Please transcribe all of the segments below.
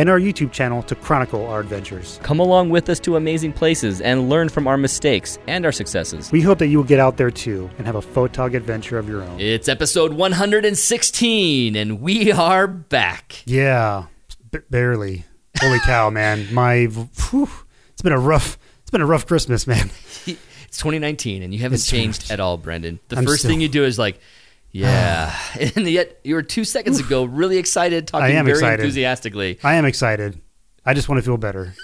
and our YouTube channel to chronicle our adventures. Come along with us to amazing places and learn from our mistakes and our successes. We hope that you will get out there too and have a photog adventure of your own. It's episode 116, and we are back. Yeah, b- barely. Holy cow, man! My, whew, it's been a rough, it's been a rough Christmas, man. It's 2019, and you haven't It's changed at all, Brendan. The I'm first still- thing you do is like, yeah, and yet you were two seconds ago really excited, talking I am very excited. enthusiastically. I am excited. I just want to feel better,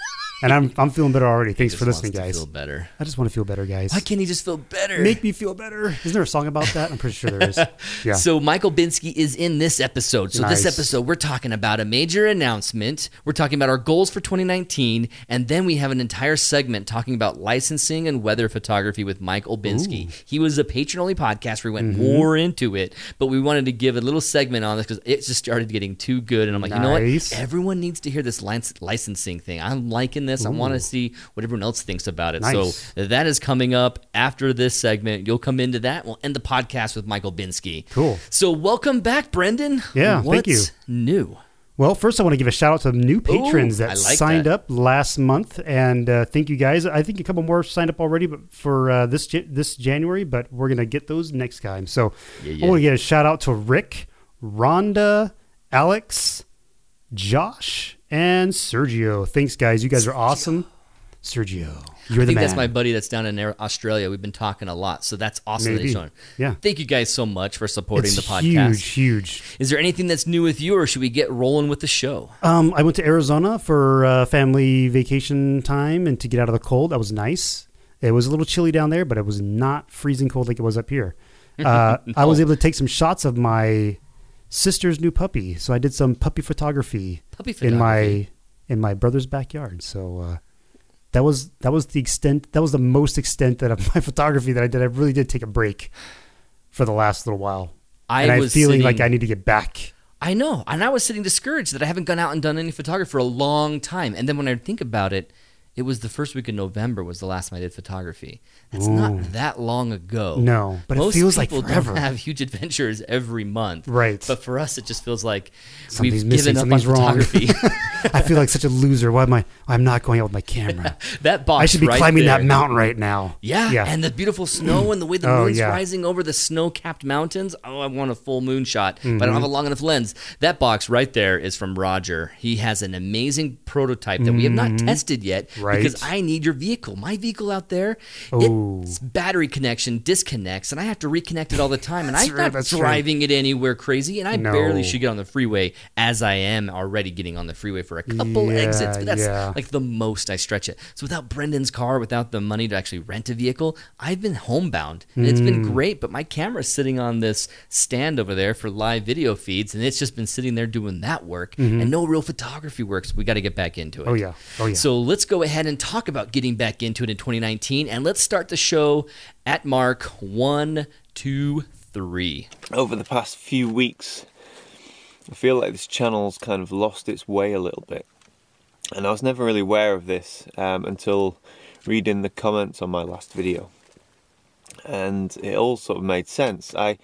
and I'm I'm feeling better already. Thanks for listening, to guys. Feel better. I just want to feel better, guys. Why can't he just feel better? Make me feel better. Isn't there a song about that? I'm pretty sure there is. Yeah. So Mike Olbinski is in this episode. So this episode we're talking about a major announcement. We're talking about our goals for 2019, and then we have an entire segment talking about licensing and weather photography with Mike Olbinski. He was a patron only podcast we went Mm-hmm. more into it, but we wanted to give a little segment on this because it just started getting too good. And I'm like, you know what? Everyone needs to hear this lic- licensing thing. I'm liking this. I want to see what everyone else thinks about it. Nice. So that is coming up after this segment. You'll come into that. We'll end the podcast with Mike Olbinski. Cool. So welcome back, Brendan. Yeah, What's thank you. New. Well, first I want to give a shout out to the new patrons I that like signed that. up last month, and uh, thank you guys. I think a couple more signed up already, but for uh, this this January, but we're gonna get those next time. So Yeah, yeah. I want to give a shout out to Rick, Rhonda, Alex, Josh, and Sergio. Thanks, guys. You guys are awesome. Sergio, you're I the think man. that's my buddy that's down in Australia. We've been talking a lot, so that's awesome. Maybe. on. Yeah. Thank you guys so much for supporting it's the podcast. huge, huge. Is there anything that's new with you, or should we get rolling with the show? Um, I went to Arizona for uh, family vacation time and to get out of the cold. That was nice. It was a little chilly down there, but it was not freezing cold like it was up here. Uh, I was able to take some shots of my sister's new puppy, so I did some puppy photography, Puppy in my in my brother's backyard. So uh, that was that was the extent. That was the most extent that of my photography that I did. I really did take a break for the last little while, I and I'm was feeling like I need to get back. I know, and I was sitting discouraged that I haven't gone out and done any photography for a long time. And then when I think about it, it was the first week of November was the last time I did photography. That's not that long ago. No, but it Most feels like people forever. Don't have huge adventures every month, Right. But for us, it just feels like Something's we've missing, given up on something's wrong. photography. I feel like such a loser. Why am I? I'm not going out with my camera. that box. I should be right climbing there. that mountain right now. Yeah, yeah. and the beautiful snow and the way the Oh, moon's yeah. rising over the snow-capped mountains. Oh, I want a full moon shot, but I Mm-hmm. don't have a long enough lens. That box right there is from Roger. He has an amazing prototype that we have not tested yet Mm-hmm. Right. because I need your vehicle. My vehicle out there, Oh. Battery connection disconnects, and I have to reconnect it all the time. And I'm right, not right. driving it anywhere crazy, and I No. barely should get on the freeway as I am already getting on the freeway for a couple Yeah, exits. But that's yeah. like the most I stretch it. So without Brendan's car, without the money to actually rent a vehicle, I've been homebound. And it's been Hmm. great, but my camera's sitting on this stand over there for live video feeds, and it's just been sitting there doing that work, and no real photography works. We got to get back into it. Mm-hmm. Oh, yeah. Oh, yeah. So let's go ahead and talk about getting back into it in 2019, and let's start the show at mark one, two, three. over the past few weeks, I feel like this channel's kind of lost its way a little bit. And I was never really aware of this um, until reading the comments on my last video. And it all sort of made sense. I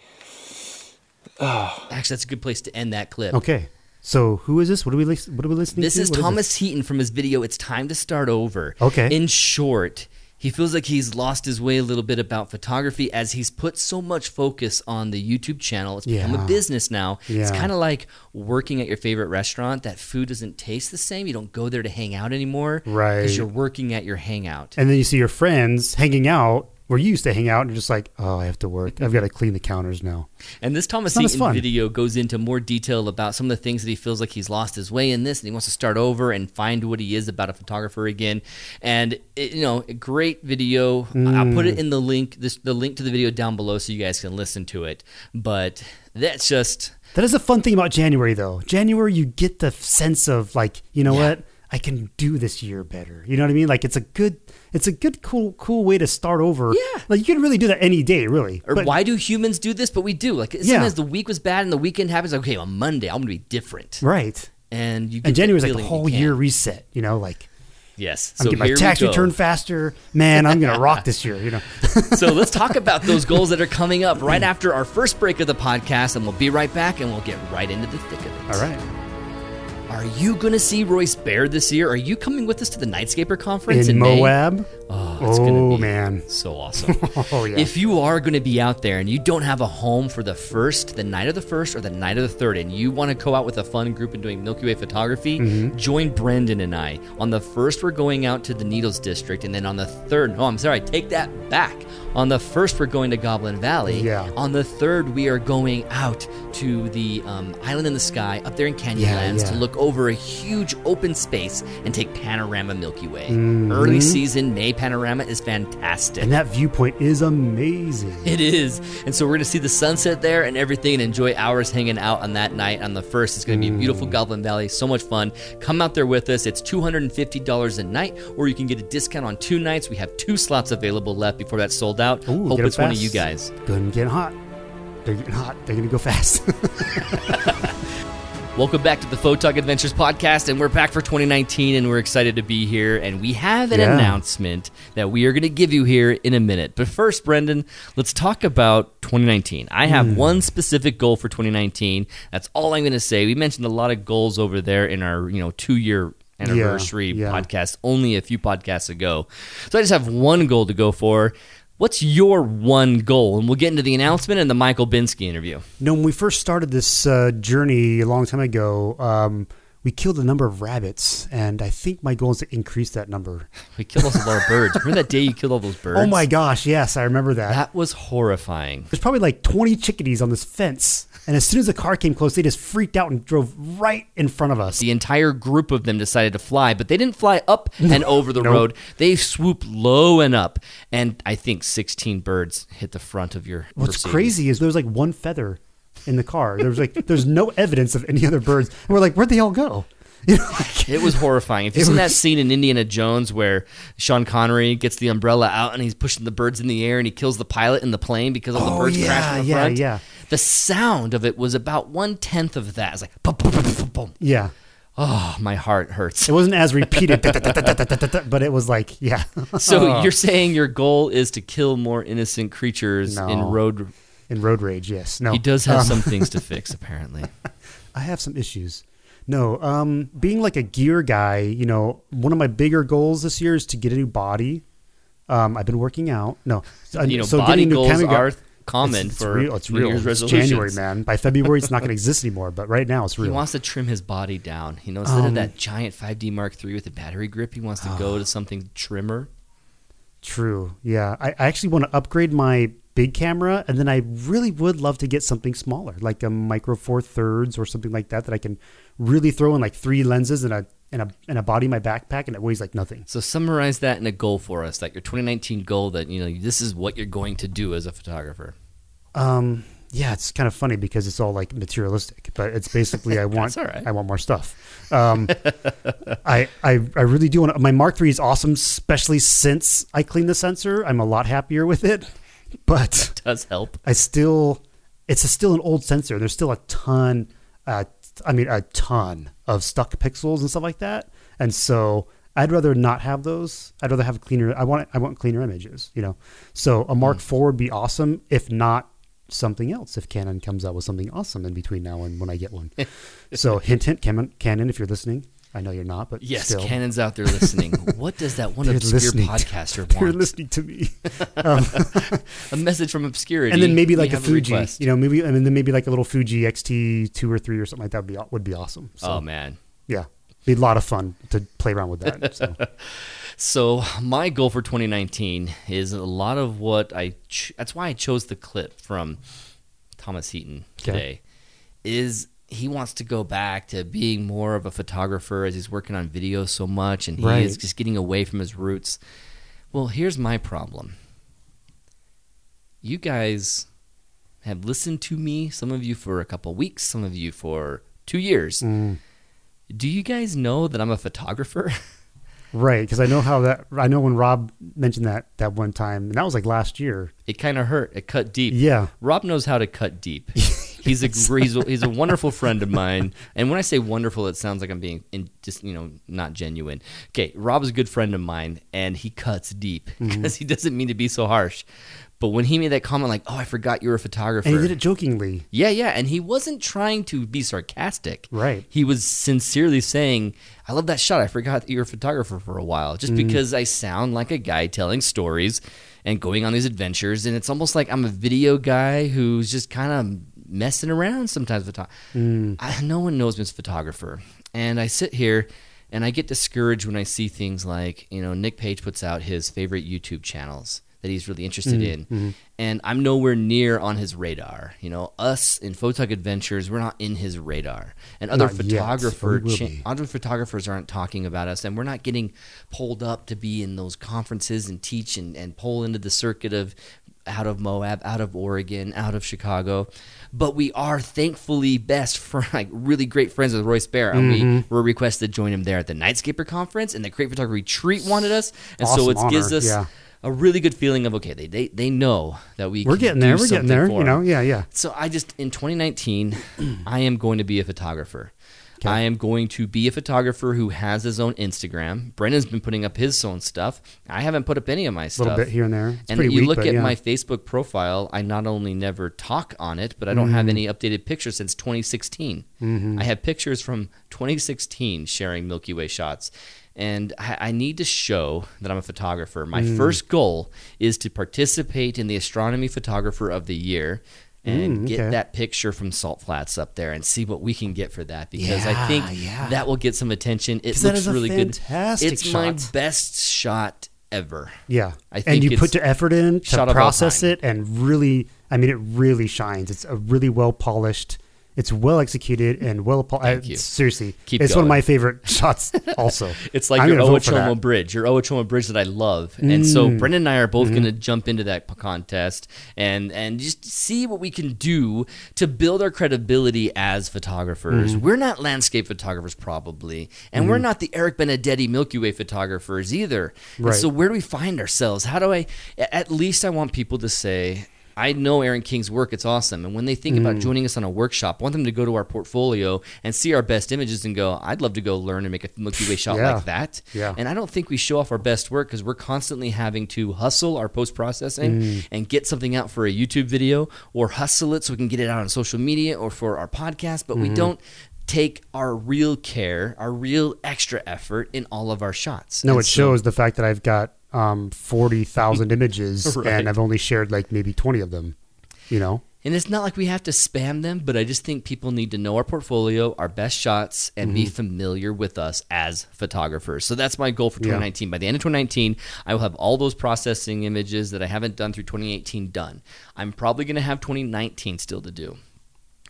Actually, that's a good place to end that clip. Okay. So who is this? What are we lis- What are we listening This to? is What Thomas Heaton from his video It's Time to Start Over. Okay. In short, he feels like he's lost his way a little bit about photography as he's put so much focus on the YouTube channel. It's become a business now. It's kind of like working at your favorite restaurant. That food doesn't taste the same. You don't go there to hang out anymore. Right. Because you're working at your hangout. and then you see your friends hanging out where you used to hang out, and you're just like, oh, I have to work. I've got to clean the counters now. And this Thomas It's not as Heaton fun. video goes into more detail about some of the things that he feels like he's lost his way in this, and he wants to start over and find what he is about a photographer again. And it, you know, a great video. I'll put Mm. it in the link, this, the link to the video down below, so you guys can listen to it. But that's just That is a fun thing about January, though. January, you get the sense of like, you know Yeah. what? I can do this year better. You know what I mean? Like it's a good, it's a good, cool, cool way to start over. Yeah. Like you can really do that any day, really. Or But- why do humans do this? But we do. Like Yeah. sometimes the week was bad and the weekend happens. Like, okay, on Monday I'm gonna be different. Right. And you And January's like the whole year reset. You know, like Yes. I'm So getting my tax return faster. Man, I'm gonna rock this year. You know. so let's talk about those goals that are coming up right after our first break of the podcast, and we'll be right back and we'll get right into the thick of it. All right. Are you going to see Royce Bair this year? Are you coming with us to the Nightscaper conference In in, May? Oh, it's gonna Oh, be man. so awesome. Oh yeah. If you are going to be out there and you don't have a home for the first, the night of the first, or the night of the third, and you want to go out with a fun group and doing Milky Way photography, Mm-hmm. join Brendan and I. On the first, we're going out to the Needles District, and then on the third, oh, I'm sorry, take that back. On the first, we're going to Goblin Valley. Yeah. On the third, we are going out to the um, Island in the Sky up there in Canyonlands Yeah, to look over a huge open space and take panorama Milky Way. Mm-hmm. Early season May panorama is fantastic. and that viewpoint is amazing. It is. And so we're going to see the sunset there and everything and enjoy hours hanging out on that night on the first. It's going to be a beautiful mm. Goblin Valley. So much fun. Come out there with us. It's $250 a night, or you can get a discount on two nights. We have two slots available left before that's sold out. Ooh, Hope it's one of you guys. Gonna get hot. They're getting hot. They're gonna go fast. Welcome back to the Photog Adventures podcast, and we're back for 2019, and we're excited to be here. And we have an Yeah. announcement that we are going to give you here in a minute. But first, Brendan, let's talk about 2019. I have Hmm. one specific goal for 2019. That's all I'm going to say. We mentioned a lot of goals over there in our you know two year anniversary yeah. podcast only a few podcasts ago. So I just have one goal to go for. What's your one goal? And we'll get into the announcement and the Mike Olbinski interview. No, when we first started this uh, journey a long time ago, um, we killed a number of rabbits, and I think my goal is to increase that number. We killed a lot of birds. Remember that day you killed all those birds? Oh my gosh, yes, I remember that. That was horrifying. There's probably like 20 chickadees on this fence, and as soon as the car came close, they just freaked out and drove right in front of us. The entire group of them decided to fly, but they didn't fly up and over the Nope. road. They swooped low and up, and I think 16 birds hit the front of your. What's Mercedes. crazy is there was like one feather in the car. There was like there's no evidence of any other birds, and we're like, where'd they all go? You know, like, It was horrifying. If you've seen that scene in Indiana Jones where Sean Connery gets the umbrella out and he's pushing the birds in the air and he kills the pilot in the plane because all the Oh, birds yeah, crash in the yeah, front. yeah. The sound of it was about one tenth of that. It's like boom, boom, boom, boom, boom. yeah. Oh, my heart hurts. It wasn't as repeated, but it was like, yeah. So you're saying your goal is to kill more innocent creatures No. in road. in road rage, yes. No, He does have Um, some things to fix, apparently. I have some issues. No, um, being like a gear guy, you know, one of my bigger goals this year is to get a new body. Um, I've been working out. No, so- You know, so body getting new goals are common it's, it's for real. It's New real. Year's It's resolutions. January, man. By February, it's not going to exist anymore. But right now, it's real. He wants to trim his body down. You know, instead of Um, that giant 5D Mark III with a battery grip, he wants to go to something trimmer. True. Yeah. I, I actually want to upgrade my big camera, and then I really would love to get something smaller, like a micro four thirds or something like that, that I can really throw in like three lenses and a and a and a body in my backpack, and it weighs like nothing. So summarize that in a goal for us, like your 2019 goal that, you know, this is what you're going to do as a photographer. Um. Yeah, it's kind of funny because it's all like materialistic, but it's basically I want all right. I want more stuff. Um, I, I I really do want to, my Mark III is awesome, especially since I cleaned the sensor. I'm a lot happier with it, but Does help. I still, it's a, still an old sensor. There's still a ton, uh, I mean, a ton of stuck pixels and stuff like that. And so I'd rather not have those. I'd rather have cleaner. I want, I want cleaner images, you know? So a Mark hmm. IV would be awesome. If not something else, if Canon comes out with something awesome in between now and when I get one. so hint, hint, Canon, Canon, if you're listening, I know you're not, but Yes, still. Canon's out there listening. what does that one obscure listening to- podcaster They're listening to me. Um, A message from obscurity. and then maybe like a Fuji, request. you know, maybe I mean, then maybe like a little Fuji XT two or three or something like that would be would be awesome. So Oh man. yeah, be a lot of fun to play around with that. So So my goal for 2019 is a lot of what I. Ch- that's why I chose the clip from Thomas Heaton Okay. today. Is he wants to go back to being more of a photographer as he's working on video so much, and he Right. is just getting away from his roots. Well, here's my problem. You guys have listened to me. Some of you for a couple weeks. Some of you for two years. mm, Do you guys know that I'm a photographer? Right, because I know how that. I know when Rob mentioned that that one time, and that was like last year. It kind of hurt. It cut deep. Yeah. Rob knows how to cut deep. He's a he's a, he's a wonderful friend of mine, and when I say wonderful, it sounds like I'm being in, just you know not genuine. Okay, Rob's a good friend of mine, and he cuts deep because Mm-hmm. he doesn't mean to be so harsh. But when he made that comment, like, "Oh, I forgot you're a photographer," And he did it jokingly. yeah, yeah, and he wasn't trying to be sarcastic. Right. He was sincerely saying, "I love that shot. I forgot that you're a photographer for a while, just Mm. because I sound like a guy telling stories and going on these adventures, and it's almost like I'm a video guy who's just kind of messing around sometimes. With Mm. I, no one knows me as a photographer, and I sit here." And I get discouraged when I see things like, you know, Nick Page puts out his favorite YouTube channels that he's really interested Mm-hmm. in. And I'm nowhere near on his radar. You know, us in Photog Adventures, we're not in his radar. And other Not photographer cha- other photographers aren't talking about us and we're not getting pulled up to be in those conferences and teach and, and pull into the circuit of out of Moab, out of Oregon, out of Chicago. But we are thankfully best for like really great friends with Royce Bair. And Mm-hmm. we were requested to join him there at the Nightscaper conference and the Create Photography Retreat wanted us. And so Awesome it gives us yeah. a really good feeling of okay, they they, they know that we We're can getting do there. We're getting there. You know. Yeah. Yeah. So I just in 2019, I am going to be a photographer. I am going to be a photographer who has his own Instagram. Brendan's been putting up his own stuff. I haven't put up any of my stuff. A little bit here and there. It's and you weak, look at yeah. my Facebook profile, I not only never talk on it, but I don't Mm. have any updated pictures since 2016. Mm-hmm. I have pictures from 2016 sharing Milky Way shots. And I, I need to show that I'm a photographer. My Mm. first goal is to participate in the Astronomy Photographer of the Year and Mm, get okay. that picture from Salt Flats up there and see what we can get for that because I think yeah. that will get some attention. It looks really good. It's my best shot ever. Yeah, I and you put the effort in to process it, and really, I mean, it really shines. It's a really well polished. It's well executed and well. Pol- Thank you. Seriously, Keep it's one of my favorite shots. Also, It's like I'm your gonna vote for Owachomo that. Bridge, your Owachomo Bridge that I love. And so Mm. Brendan and I are both Mm-hmm. going to jump into that p- contest and and just see what we can do to build our credibility as photographers. Mm-hmm. We're not landscape photographers probably, and we're not the Eric Benedetti Milky Way photographers either. And Right. so where do we find ourselves? How do I a- at least I want people to say I know Aaron King's work. It's awesome. And when they think Mm. about joining us on a workshop, I want them to go to our portfolio and see our best images and go, I'd love to go learn and make a Milky Way shot Yeah. like that. Yeah. And I don't think we show off our best work because we're constantly having to hustle our post processing Mm. and get something out for a YouTube video or hustle it so we can get it out on social media or for our podcast, but we Mm-hmm. don't take our real care, our real extra effort in all of our shots. No, And it so- shows the fact that I've got um, forty thousand images, Right. and I've only shared like maybe twenty of them. You know, And it's not like we have to spam them, but I just think people need to know our portfolio, our best shots, and be familiar with us as photographers. So that's my goal for Mm-hmm. Yeah. 2019. By the end of 2019, I will have all those processing images that I haven't done through 2018 done. I'm probably going to have 2019 still to do.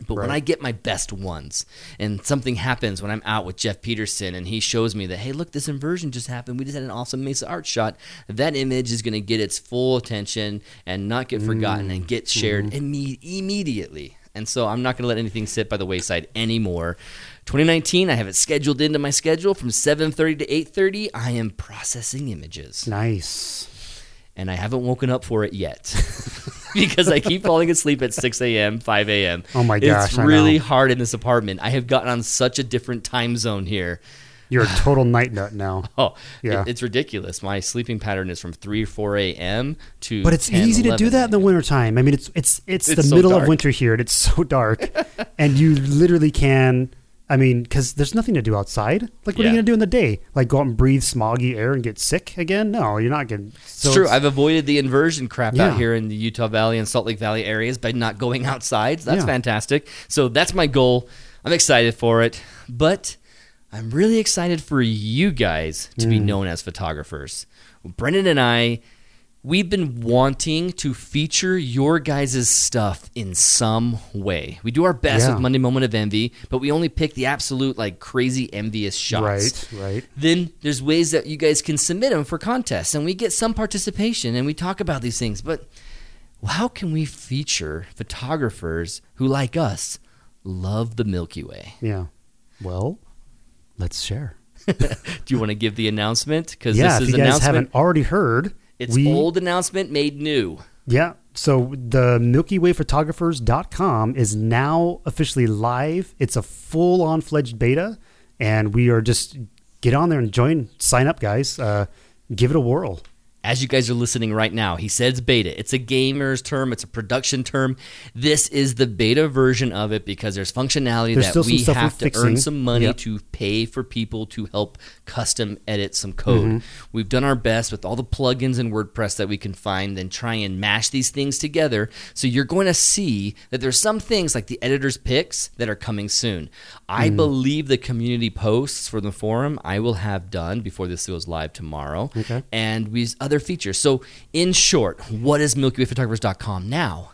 But when I get my best ones and something happens when I'm out with Jeff Peterson and he shows me that, hey, look, this inversion just happened. We just had an awesome Mesa Arch shot. That image is going to get its full attention and not get forgotten and get mm-hmm. shared mm-hmm. imme- immediately. And so I'm not going to let anything sit by the wayside anymore. 2019, I have it scheduled into my schedule from 7:30 to 8:30. I am processing images nice. and I haven't woken up for it yet because I keep falling asleep at 6 a.m., 5 a.m. Oh my It's gosh, I really hard in this apartment. I have gotten on such a different time zone here. You're a total night nut now. Oh, Yeah. it- it's ridiculous. My sleeping pattern is from 3 or 4 a.m. to But it's 10, easy to do that in the wintertime. I mean, it's it's it's, It's the so middle dark. of winter here, and it's so dark, and you literally can. I mean, because there's nothing to do outside. Like, what are you gonna do in the day? Like, go out and breathe smoggy air and get sick again? No, you're not getting. So it's true. it's- I've avoided the inversion crap Yeah. out here in the Utah Valley and Salt Lake Valley areas by not going outside. So that's Yeah. fantastic. So that's my goal. I'm excited for it. But I'm really excited for you guys to Mm. be known as photographers. Brendan and I, we've been wanting to feature your guys' stuff in some way. We do our best Yeah. with Monday Moment of Envy, but we only pick the absolute, like, crazy envious shots right, right. then there's ways that you guys can submit them for contests and we get some participation and we talk about these things but how can we feature photographers who like us love the milky way Yeah. Well, let's share. Do you want to give the announcement? Because Yeah, this if is you guys announcement. haven't already heard, It's we, old announcement made new. Yeah. So the Milky Way Photographers.com is now officially live. It's a full on fledged beta, and we are just get on there and join, sign up, guys. Uh, give it a whirl. As you guys are listening right now, he says beta. It's a gamer's term, it's a production term. This is the beta version of it because there's functionality There's that we have to fixing. earn some money Yep. to pay for people to help custom edit some code. Mm-hmm. We've done our best with all the plugins in WordPress that we can find and try and mash these things together. So you're going to see that there's some things like the editor's picks that are coming soon. I Mm. believe the community posts for the forum I will have done before this goes live tomorrow Okay. and these other features. So, in short, what is MilkyWayPhotographers.com now?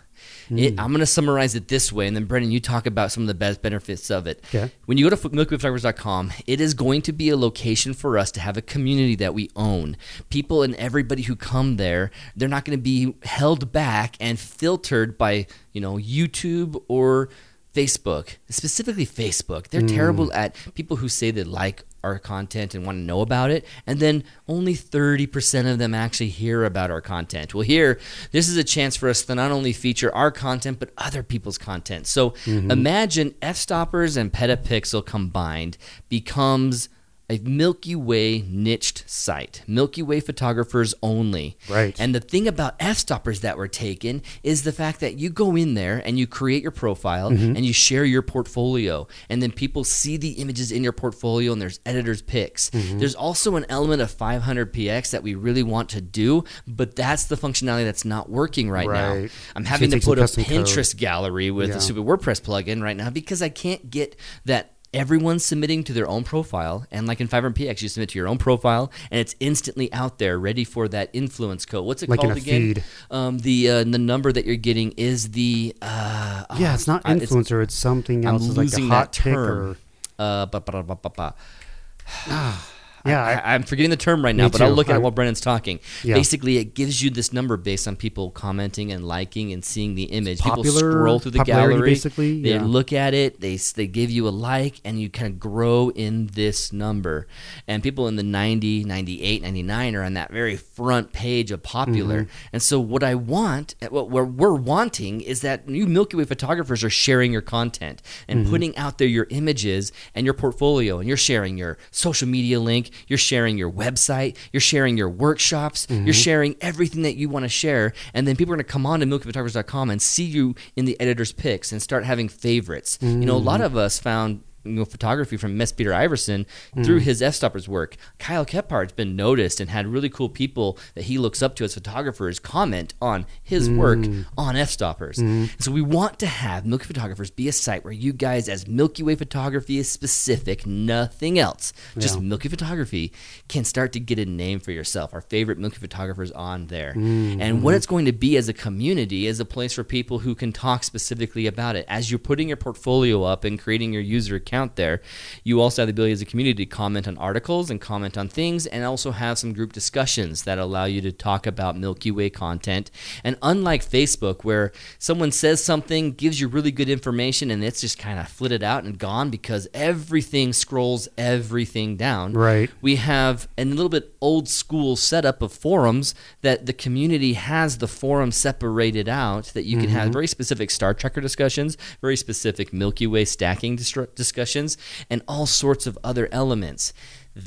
It, hmm. I'm going to summarize it this way, and then Brendan, you talk about some of the best benefits of it. Okay. When you go to MilkyWayPhotographers.com, it is going to be a location for us to have a community that we own. People and everybody who come there, they're not going to be held back and filtered by you know YouTube or Facebook, specifically Facebook. They're hmm. terrible at people who say they like our content and want to know about it, and then only 30% of them actually hear about our content. Well, here, this is a chance for us to not only feature our content, but other people's content. So mm-hmm. imagine F Stoppers and Petapixel combined becomes a Milky Way niched site, Milky Way photographers only. Right. And the thing about f stoppers that were taken is the fact that you go in there and you create your profile Mm-hmm. and you share your portfolio, and then people see the images in your portfolio, and there's editors' picks. Mm-hmm. There's also an element of 500px that we really want to do, but that's the functionality that's not working right, now. Right. I'm having you to put a custom code. Pinterest gallery with Yeah. a stupid WordPress plugin right now because I can't get that. Everyone's submitting to their own profile, and like in 500px, you submit to your own profile, and it's instantly out there, ready for that influence code. What's it Like called again? Um, the uh, the number that you're getting is the uh, Yeah, it's not I- influencer. It's, something else. I'm. It's like losing hot that term. or uh, ba. Yeah. I, I'm forgetting the term right now, but I'll look at it while Brendan's talking. Yeah. Basically, it gives you this number based on people commenting and liking and seeing the image. people popular- scroll through the gallery, basically, They yeah. look at it. They they give you a like, and you kind of grow in this number. And people in the 90, 98, 99 are on that very front page of popular. Mm-hmm. And so, what I want, what we're, we're wanting, is that you Milky Way photographers are sharing your content and Mm-hmm. putting out there your images and your portfolio, and you're sharing your social media link, you're sharing your website, you're sharing your workshops, Mm-hmm. you're sharing everything that you want to share, and then people are going to come on to milkyphotographers.com and see you in the editor's picks and start having favorites. You know, a Mm-hmm. lot of us found you know, photography from Mess Peter Iverson Mm. through his F Stoppers work. Kyle Kephart's been noticed and had really cool people that he looks up to as photographers comment on his work Mm. on F Stoppers. Mm-hmm. So we want to have Milky Photographers be a site where you guys, as Milky Way photography is specific, nothing else, just Yeah. Milky Photography, can start to get a name for yourself. Our favorite Milky photographers on there. Mm-hmm. And what it's going to be as a community is a place for people who can talk specifically about it. As you're putting your portfolio up and creating your user account there, you also have the ability as a community to comment on articles and comment on things and also have some group discussions that allow you to talk about Milky Way content. And unlike Facebook, where someone says something, gives you really good information, and it's just kind of flitted out and gone because everything scrolls everything down Right. we have a little bit old school setup of forums that the community has the forum separated out that you can Mm-hmm. have very specific Star Tracker discussions, very specific Milky Way stacking distru- discussions, and all sorts of other elements.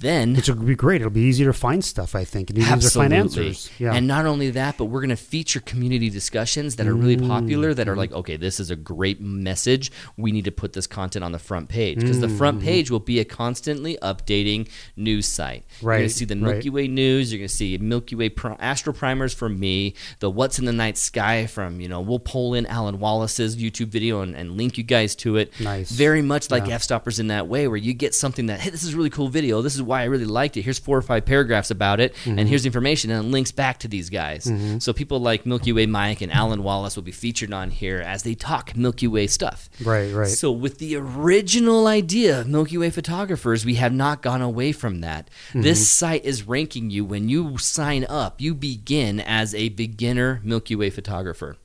Then which will be great. It'll be easier to find stuff, I think, and easier to find answers. Yeah. And not only that, but we're going to feature community discussions that are really mm. popular that are like, okay, this is a great message. We need to put this content on the front page because the front mm. page will be a constantly updating news site. Right. You're going to see the Milky right. Way news. You're going to see Milky Way astro primers from me. The What's in the Night Sky from you know. We'll pull in Alyn Wallace's YouTube video and, and link you guys to it. Nice. Very much like Yeah. F stoppers in that way, where you get something that hey, this is a really cool video. This is why I really liked it. Here's four or five paragraphs about it, Mm-hmm. and here's information, and it links back to these guys. So people like Milky Way Mike and Alyn Wallace will be featured on here as they talk Milky Way stuff. right, right. So with the original idea of Milky Way photographers, we have not gone away from that. This site is ranking you when you sign up. You begin as a beginner Milky Way photographer.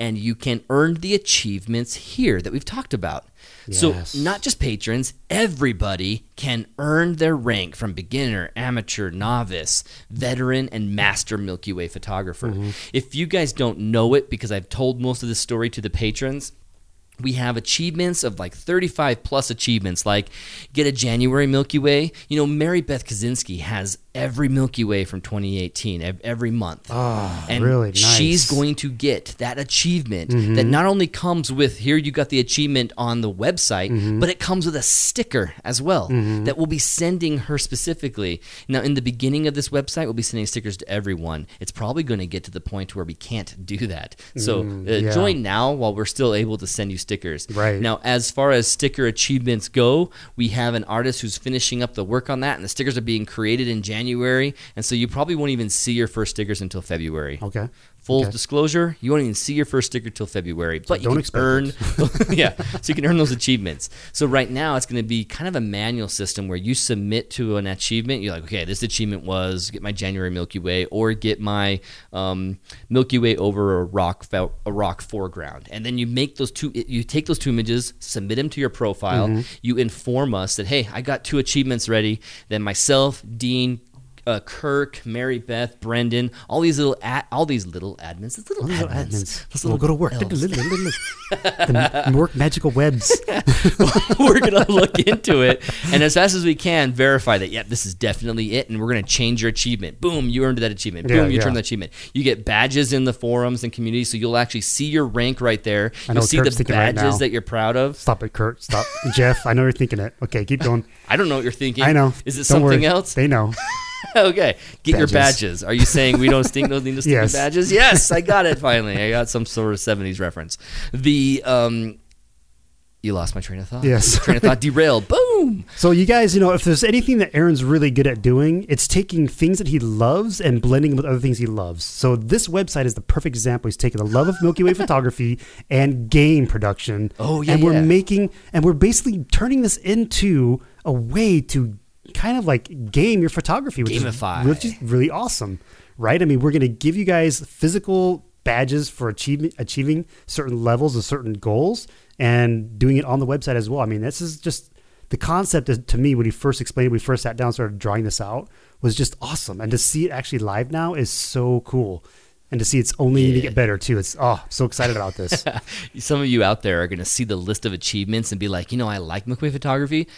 and you can earn the achievements here that we've talked about. So, not just patrons, everybody can earn their rank from beginner, amateur, novice, veteran, and master Milky Way photographer. Mm-hmm. If you guys don't know it, because I've told most of this story to the patrons, we have achievements of like 35 plus achievements, like get a January Milky Way. You know, Mary Beth Kaczynski has every Milky Way from 2018, every month. Ah, and really she's going to get that achievement Mm-hmm. that not only comes with here you got the achievement on the website, Mm-hmm. but it comes with a sticker as well that we'll be sending her specifically. Now, in the beginning of this website, we'll be sending stickers to everyone. It's probably going to get to the point where we can't do that. So uh, yeah. join now while we're still able to send you stickers. Right. Now, as far as sticker achievements go, we have an artist who's finishing up the work on that, and the stickers are being created in January. And so you probably won't even see your first stickers until February. Okay. Full Okay. disclosure, you won't even see your first sticker till February, but you can earn, yeah, so you can earn those achievements. So right now, it's going to be kind of a manual system where you submit to an achievement. You're like, okay, this achievement was get my January Milky Way or get my um, Milky Way over a rock a rock foreground, and then you make those two. You take those two images, submit them to your profile. Mm-hmm. You inform us that hey, I got two achievements ready. Then myself, Dean, uh, Kirk, Mary Beth, Brendan, all these little ad, all these little admins, these little, little admins, admins. those We'll little go to work. the work magical webs. we're gonna look into it and as fast as we can verify that. Yep, this is definitely it, and we're gonna change your achievement. Boom, you earned that achievement. Boom, Yeah, you yeah. turned that achievement. You get badges in the forums and communities, so you'll actually see your rank right there. I know You'll see Kirk's the thinking right badges that you're proud of. Stop it, Kurt. Stop, Jeff. I know you're thinking it. Okay, keep going. I don't know what you're thinking. I know. Is it Don't something worry. else? They know. okay, get your Badges. badges. Are you saying we don't stink those need to stink Yes. badges? Yes, I got it finally. I got some sort of '70s reference. The um, you lost my train of thought. Yes. train of thought derailed. Boom. So you guys, you know, if there's anything that Aaron's really good at doing, it's taking things that he loves and blending them with other things he loves. So this website is the perfect example. He's taking the love of Milky Way photography and game production. Oh, yeah, and we're yeah. making and we're basically turning this into a way to kind of like game your photography, which Gamify. is is really awesome, right? I mean, we're going to give you guys physical badges for achievement, achieving certain levels of certain goals and doing it on the website as well. I mean, this is just the concept is, to me when he first explained it, we first sat down and started drawing this out was just awesome. And to see it actually live now is so cool. And to see it's only going to get better too. It's oh, I'm so excited about this. Some of you out there are going to see the list of achievements and be like, you know, I like Way photography,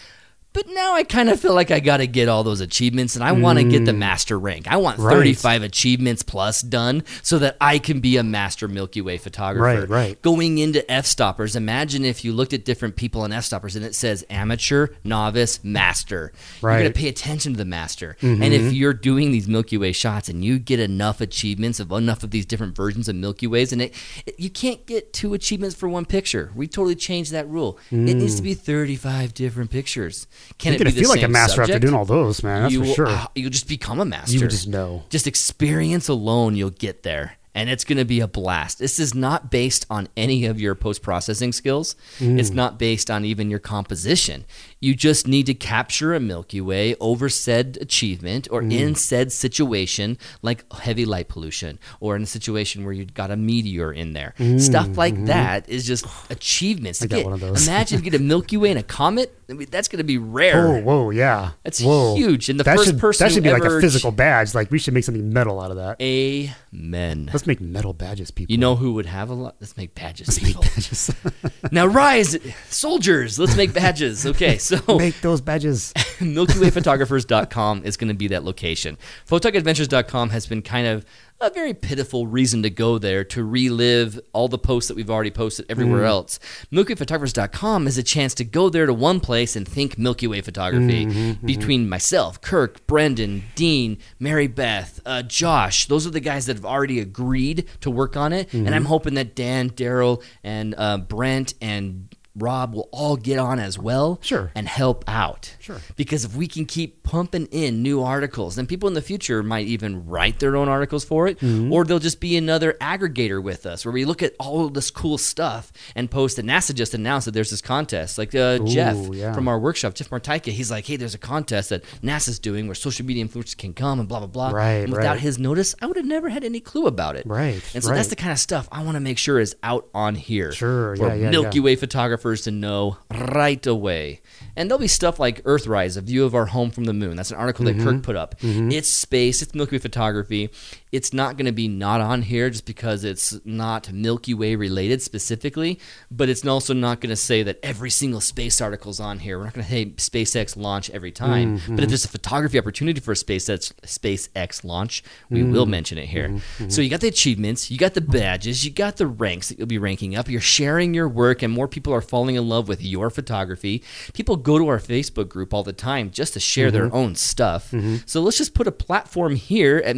but now I kind of feel like I got to get all those achievements and I want to get the master rank. I want Mm. Right. 35 achievements plus done so that I can be a master Milky Way photographer. Right, right. Going into F stoppers, imagine if you looked at different people in F stoppers and it says amateur, novice, master. Right. You're going to pay attention to the master. And if you're doing these Milky Way shots and you get enough achievements of enough of these different versions of Milky Ways, and it, it- you can't get two achievements for one picture. We totally changed that rule. It needs to be 35 different pictures. Can You're it be feel like a master after doing all those, man. That's you for sure. ah, you'll just become a master. You just know. Just experience alone, you'll get there. And it's going to be a blast. This is not based on any of your post processing skills. Mm. It's not based on even your composition. You just need to capture a Milky Way over said achievement or Mm. in said situation, like heavy light pollution, or in a situation where you've got a meteor in there. Stuff like that is just achievements. To Mm, mm-hmm. I get. one of those. Imagine if you get a Milky Way and a comet. I mean, that's going to be rare. Oh, whoa, yeah. That's whoa. huge. And the that first should, person that should be like a physical badge. Like we should make something metal out of that. Amen. Let's make metal badges, people. You know who would have a lot? Let's make badges, Let's make badges. now rise, soldiers. Let's make badges. Okay, so make those badges. MilkyWayPhotographers.com is going to be that location. PhotoGadventures.com has been kind of a very pitiful reason to go there to relive all the posts that we've already posted everywhere else. MilkyWayPhotographers.com is a chance to go there to one place and think Milky Way photography between myself, Kirk, Brendan, Dean, Mary Beth, uh, Josh. Those are the guys that have already agreed to work on it, and I'm hoping that Dan, Daryl, and uh, Brent and Rob will all get on as well Sure. and help out. Sure. Because if we can keep pumping in new articles. And people in the future might even write their own articles for it, or they'll just be another aggregator with us where we look at all this cool stuff and post. And NASA just announced that there's this contest. Like uh, Jeff yeah. from our workshop, Jeff Martaika, he's like, hey, there's a contest that NASA's doing where social media influencers can come and blah, blah, blah. Right, and without right. his notice, I would have never had any clue about it. Right, And so that's the kind of stuff I want to make sure is out on here Sure, for yeah, yeah, Milky. Way photographers to know right away. And there'll be stuff like Earthrise, a view of our home from the moon. That's an article that Mm-hmm. Kirk put up. It's space, it's Milky Way photography. It's not going to be not on here just because it's not Milky Way related specifically, but it's also not going to say that every single space article's on here. We're not going to say SpaceX launch every time, Mm-hmm. but if there's a photography opportunity for a SpaceX SpaceX launch, we Mm-hmm. will mention it here. So you got the achievements, you got the badges, you got the ranks that you'll be ranking up. You're sharing your work, and more people are falling in love with your photography. People go to our Facebook group all the time just to share Mm-hmm. their own stuff. So let's just put a platform here at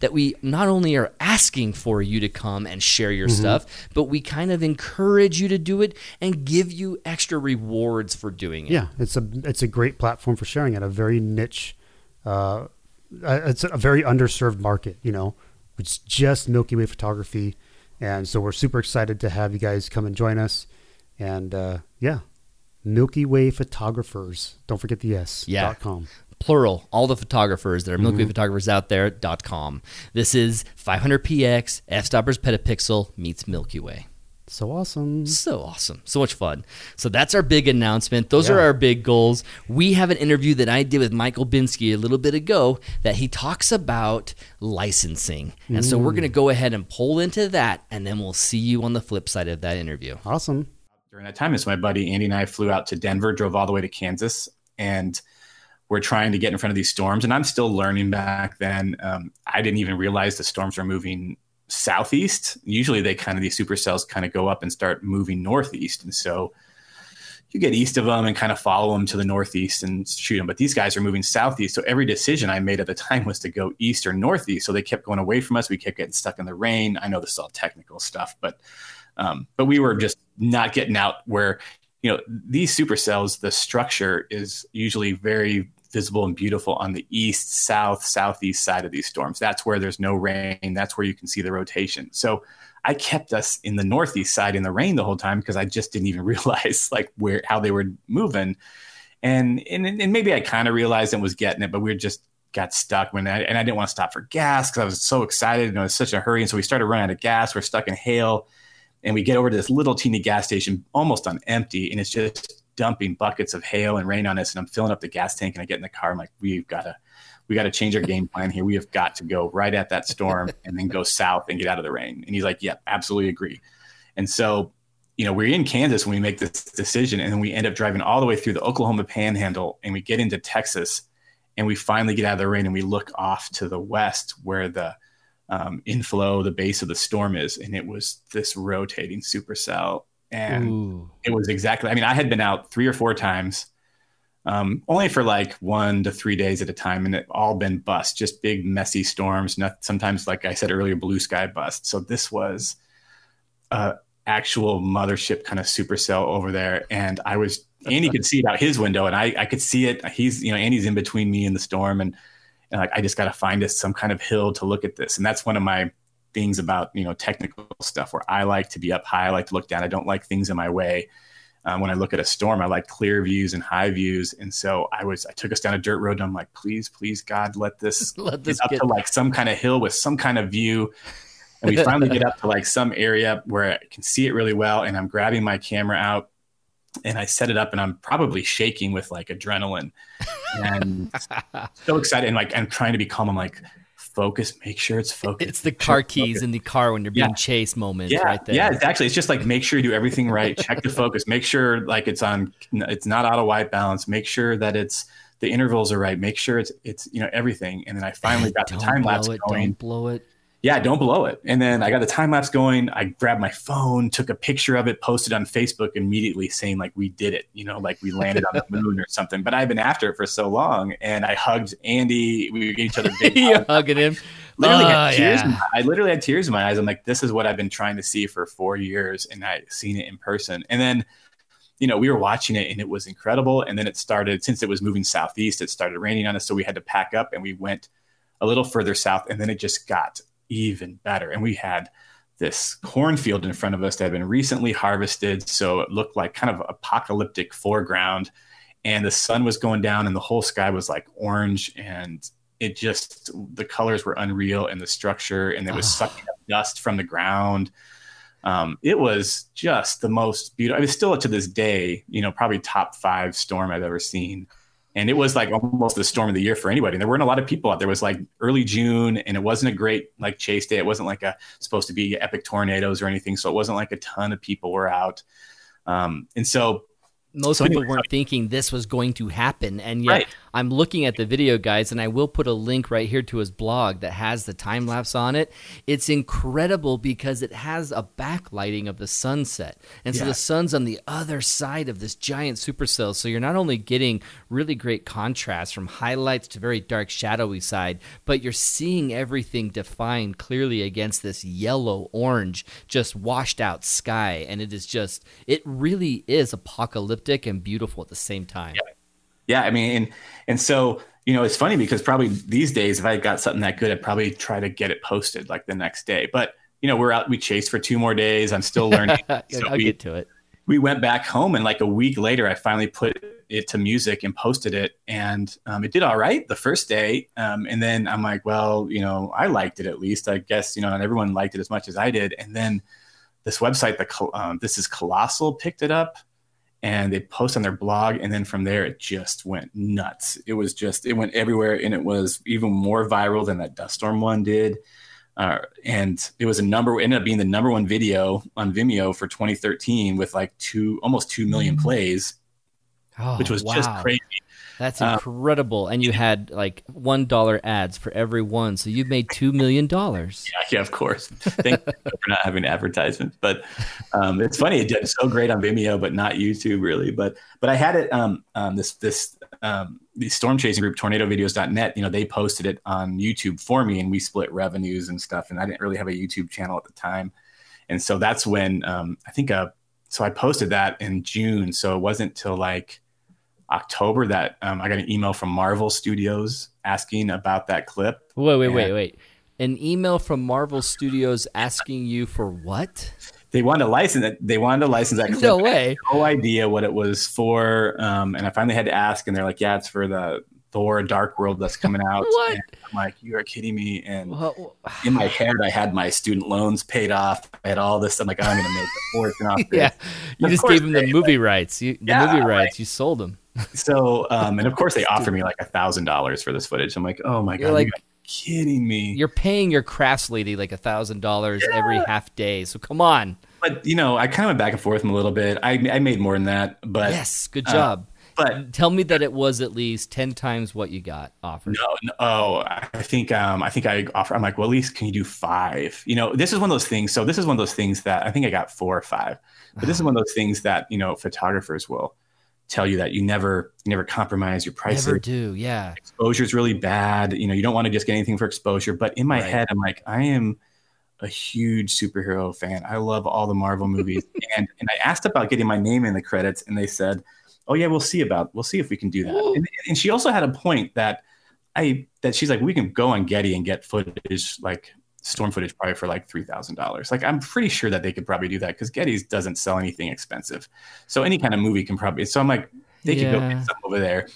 That we not only are asking for you to come and share your Mm-hmm. stuff, but we kind of encourage you to do it and give you extra rewards for doing it. Yeah, it's a it's a great platform for sharing at a very niche, uh, uh, it's a very underserved market. You know, it's just Milky Way photography, and so we're super excited to have you guys come and join us. And uh, yeah, Milky Way photographers. Don't forget the S. Yeah. Dot com. Plural, all the photographers that are Mm-hmm. Milky Way photographers out there dot com. This is 500px f stoppers petapixel meets Milky Way. So awesome. So awesome. So much fun. So that's our big announcement. Those are our big goals. We have an interview that I did with Mike Olbinski a little bit ago that he talks about licensing. And so Mm. we're going to go ahead and pull into that, and then we'll see you on the flip side of that interview. Awesome. during that time is my buddy Andy and I flew out to Denver, drove all the way to Kansas, and we're trying to get in front of these storms. And I'm still learning back then. Um, I didn't even realize the storms are moving southeast. Usually they kind of, these supercells kind of go up and start moving northeast. And so you get east of them and kind of follow them to the northeast and shoot them. But these guys are moving southeast. So every decision I made at the time was to go east or northeast. So they kept going away from us. We kept getting stuck in the rain. I know this is all technical stuff, but um, but we were just not getting out where you know these supercells. The structure is usually very visible and beautiful on the east, south, southeast side of these storms. That's where there's no rain. That's where you can see the rotation. So I kept us in the northeast side in the rain the whole time because I just didn't even realize like where how they were moving. And and, and maybe I kind of realized and was getting it, but we just got stuck when I, and I didn't want to stop for gas because I was so excited and I was such a hurry. And so we started running out of gas. We're stuck in hail, and we get over to this little teeny gas station almost on empty, and it's just dumping buckets of hail and rain on us. And I'm filling up the gas tank, and I get in the car. I'm like, we've got to we got to change our game plan here. We have got to go right at that storm and then go south and get out of the rain. And he's like, yeah, absolutely agree. And so, you know, we're in Kansas when we make this decision, and then we end up driving all the way through the Oklahoma Panhandle, and we get into Texas, and we finally get out of the rain, and we look off to the west where the um, inflow, the base of the storm is, and it was this rotating supercell, and Ooh. it was exactly. I mean, I had been out three or four times, um, only for like one to three days at a time, and it all been bust, just big messy storms. Not sometimes, like I said earlier, blue sky bust. So this was a actual mothership kind of supercell over there, and I was Andy could see it out his window, and I I could see it. He's you know Andy's in between me and the storm, and, and like I just got to find us some kind of hill to look at this, and that's one of my things about you know technical stuff where I like to be up high, I like to look down, I don't like things in my way. Um, when I look at a storm, I like clear views and high views, and so I was I took us down a dirt road, and I'm like, please, please, God, let this Let this get up get to like some kind of hill with some kind of view. And we finally get up to like some area where I can see it really well, and I'm grabbing my camera out, and I set it up, and I'm probably shaking with like adrenaline, and so excited, and like I'm trying to be calm. I'm like, focus, make sure it's focused. It's the sure car keys focused. in the car when you're being Yeah. chased moment yeah, right there. Yeah, it's actually it's just like make sure you do everything right. Check the focus. Make sure like it's on it's not out of white balance. Make sure that it's the intervals are right. Make sure it's it's you know everything. And then I finally got the Don't time lapse going. Don't blow it. Yeah, don't blow it. And then I got the time lapse going. I grabbed my phone, took a picture of it, posted on Facebook immediately saying like we did it, you know, like we landed on the moon or something. But I've been after it for so long and I hugged Andy. We gave each other big hugs. hugging him. literally had ah, tears. yeah. I literally had tears in my eyes. I'm like, this is what I've been trying to see for four years, and I seen it in person. And then you know, we were watching it and it was incredible. And then it started, since it was moving southeast, it started raining on us. So we had to pack up and we went a little further south. And then it just got even better. And we had this cornfield in front of us that had been recently harvested. So it looked like kind of apocalyptic foreground. And the sun was going down and the whole sky was like orange. And it just, the colors were unreal and the structure, and it was sucking up dust from the ground um, it was just the most beautiful. I mean, still to this day, you know, probably top five storm I've ever seen. And it was like almost the storm of the year for anybody. And there weren't a lot of people out there. It was like early June, and it wasn't a great like chase day. It wasn't like a supposed to be epic tornadoes or anything. So it wasn't like a ton of people were out. Um, and so most so people anyway, weren't thinking this was going to happen and yet right. i'm looking at the video guys and i will put a link right here to his blog that has the time lapse on it it's incredible because it has a backlighting of the sunset and so yeah. the sun's on the other side of this giant supercell so you're not only getting really great contrast from highlights to very dark shadowy side but you're seeing everything defined clearly against this yellow orange just washed out sky and it is just it really is apocalyptic and beautiful at the same time. Yeah, yeah I mean, and, and so you know, it's funny because probably these days, if I got something that good, I'd probably try to get it posted like the next day. But you know, we're out, we chased for two more days. I'm still learning. so I'll we, get to it. We went back home, and like a week later, I finally put it to music and posted it, and um, it did all right the first day. Um, and then I'm like, well, you know, I liked it at least. I guess you know, not everyone liked it as much as I did. And then this website, the um, this is colossal, picked it up and they post on their blog and then from there it just went nuts it was just it went everywhere and it was even more viral than that dust storm one did uh, and it was a number ended up being the number one video on vimeo for 2013 with like two almost 2 million mm. plays oh, which was wow. just crazy that's uh, incredible. and you had like one dollar ads for every one, so you made two million dollars. Yeah, yeah, of course. Thank you for not having advertisements, but um, it's funny. It did so great on Vimeo, but not YouTube really. But but I had it. Um, um, this this um, the storm chasing group tornadovideos.net. You know, they posted it on YouTube for me, and we split revenues and stuff. And I didn't really have a YouTube channel at the time, and so that's when um, I think uh, so I posted that in June. So it wasn't till like October that um, I got an email from Marvel Studios asking about that clip. Wait, wait, and wait, wait. An email from Marvel Studios asking you for what? They wanted to license it. They wanted to license that clip. No way. no idea what it was for. Um, and I finally had to ask, and they're like, "Yeah, it's for the Thor: Dark World that's coming out." what? And I'm like, "You are kidding me!" And in my head, I had my student loans paid off. I had all this. I'm like, "I'm going to make a fortune off this." yeah, you just gave them the movie rights. You, the yeah, movie rights. Right. You sold them so um, and of course they offer me like a thousand dollars for this footage. I'm like, oh my god, You're like, kidding me? You're paying your crafts lady like a thousand dollars every half day. So come on. But you know, I kind of went back and forth a little bit. I I made more than that, but yes, good uh, job. Uh, but tell me that it was at least ten times what you got offered. No, no oh, I think um, I think I offer. I'm like, well, at least can you do five? You know, this is one of those things. So this is one of those things that I think I got four or five. But this is one of those things that you know photographers will tell you that you never you never compromise your prices. Never do, yeah. Exposure is really bad. You know, you don't want to just get anything for exposure. But in my right. head, I'm like, I am a huge superhero fan. I love all the Marvel movies, and and I asked about getting my name in the credits, and they said, "Oh yeah, we'll see about we'll see if we can do that." And, and, she also had a point that I that she's like, we can go on Getty and get footage like storm footage probably for like three thousand dollars. Like I'm pretty sure that they could probably do that because Getty's doesn't sell anything expensive. So any kind of movie can probably. So I'm like, they yeah. could go get some over there.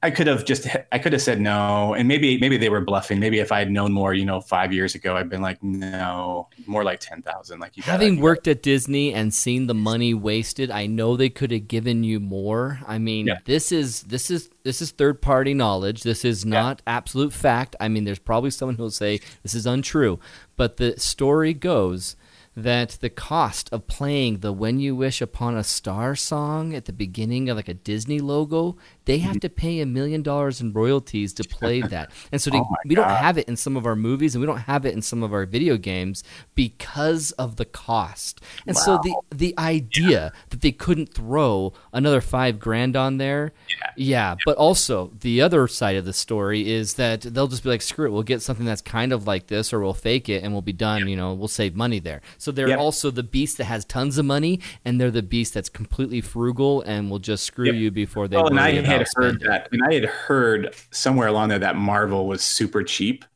I could have just I could have said no, and maybe maybe they were bluffing. Maybe if I had known more, you know, five years ago, I'd been like, no, more like ten thousand. Like you having gotta, worked at Disney and seen the money wasted, I know they could have given you more. I mean, yeah. this is this is this is third party knowledge. This is not yeah. absolute fact. I mean, there's probably someone who'll say this is untrue, but the story goes that the cost of playing the When You Wish Upon a Star song at the beginning of like a Disney logo, they have mm-hmm. to pay a million dollars in royalties to play that. And so to, oh we don't have it in some of our movies and we don't have it in some of our video games because of the cost. And wow. so the the idea yeah. that they couldn't throw another 5 grand on there. Yeah. yeah. But also the other side of the story is that they'll just be like screw it, we'll get something that's kind of like this or we'll fake it and we'll be done, yeah. you know, we'll save money there. So So they're Yep. also the beast that has tons of money, and they're the beast that's completely frugal and will just screw Yep. you before they. Well, and I had heard that, and I had heard somewhere along there that Marvel was super cheap,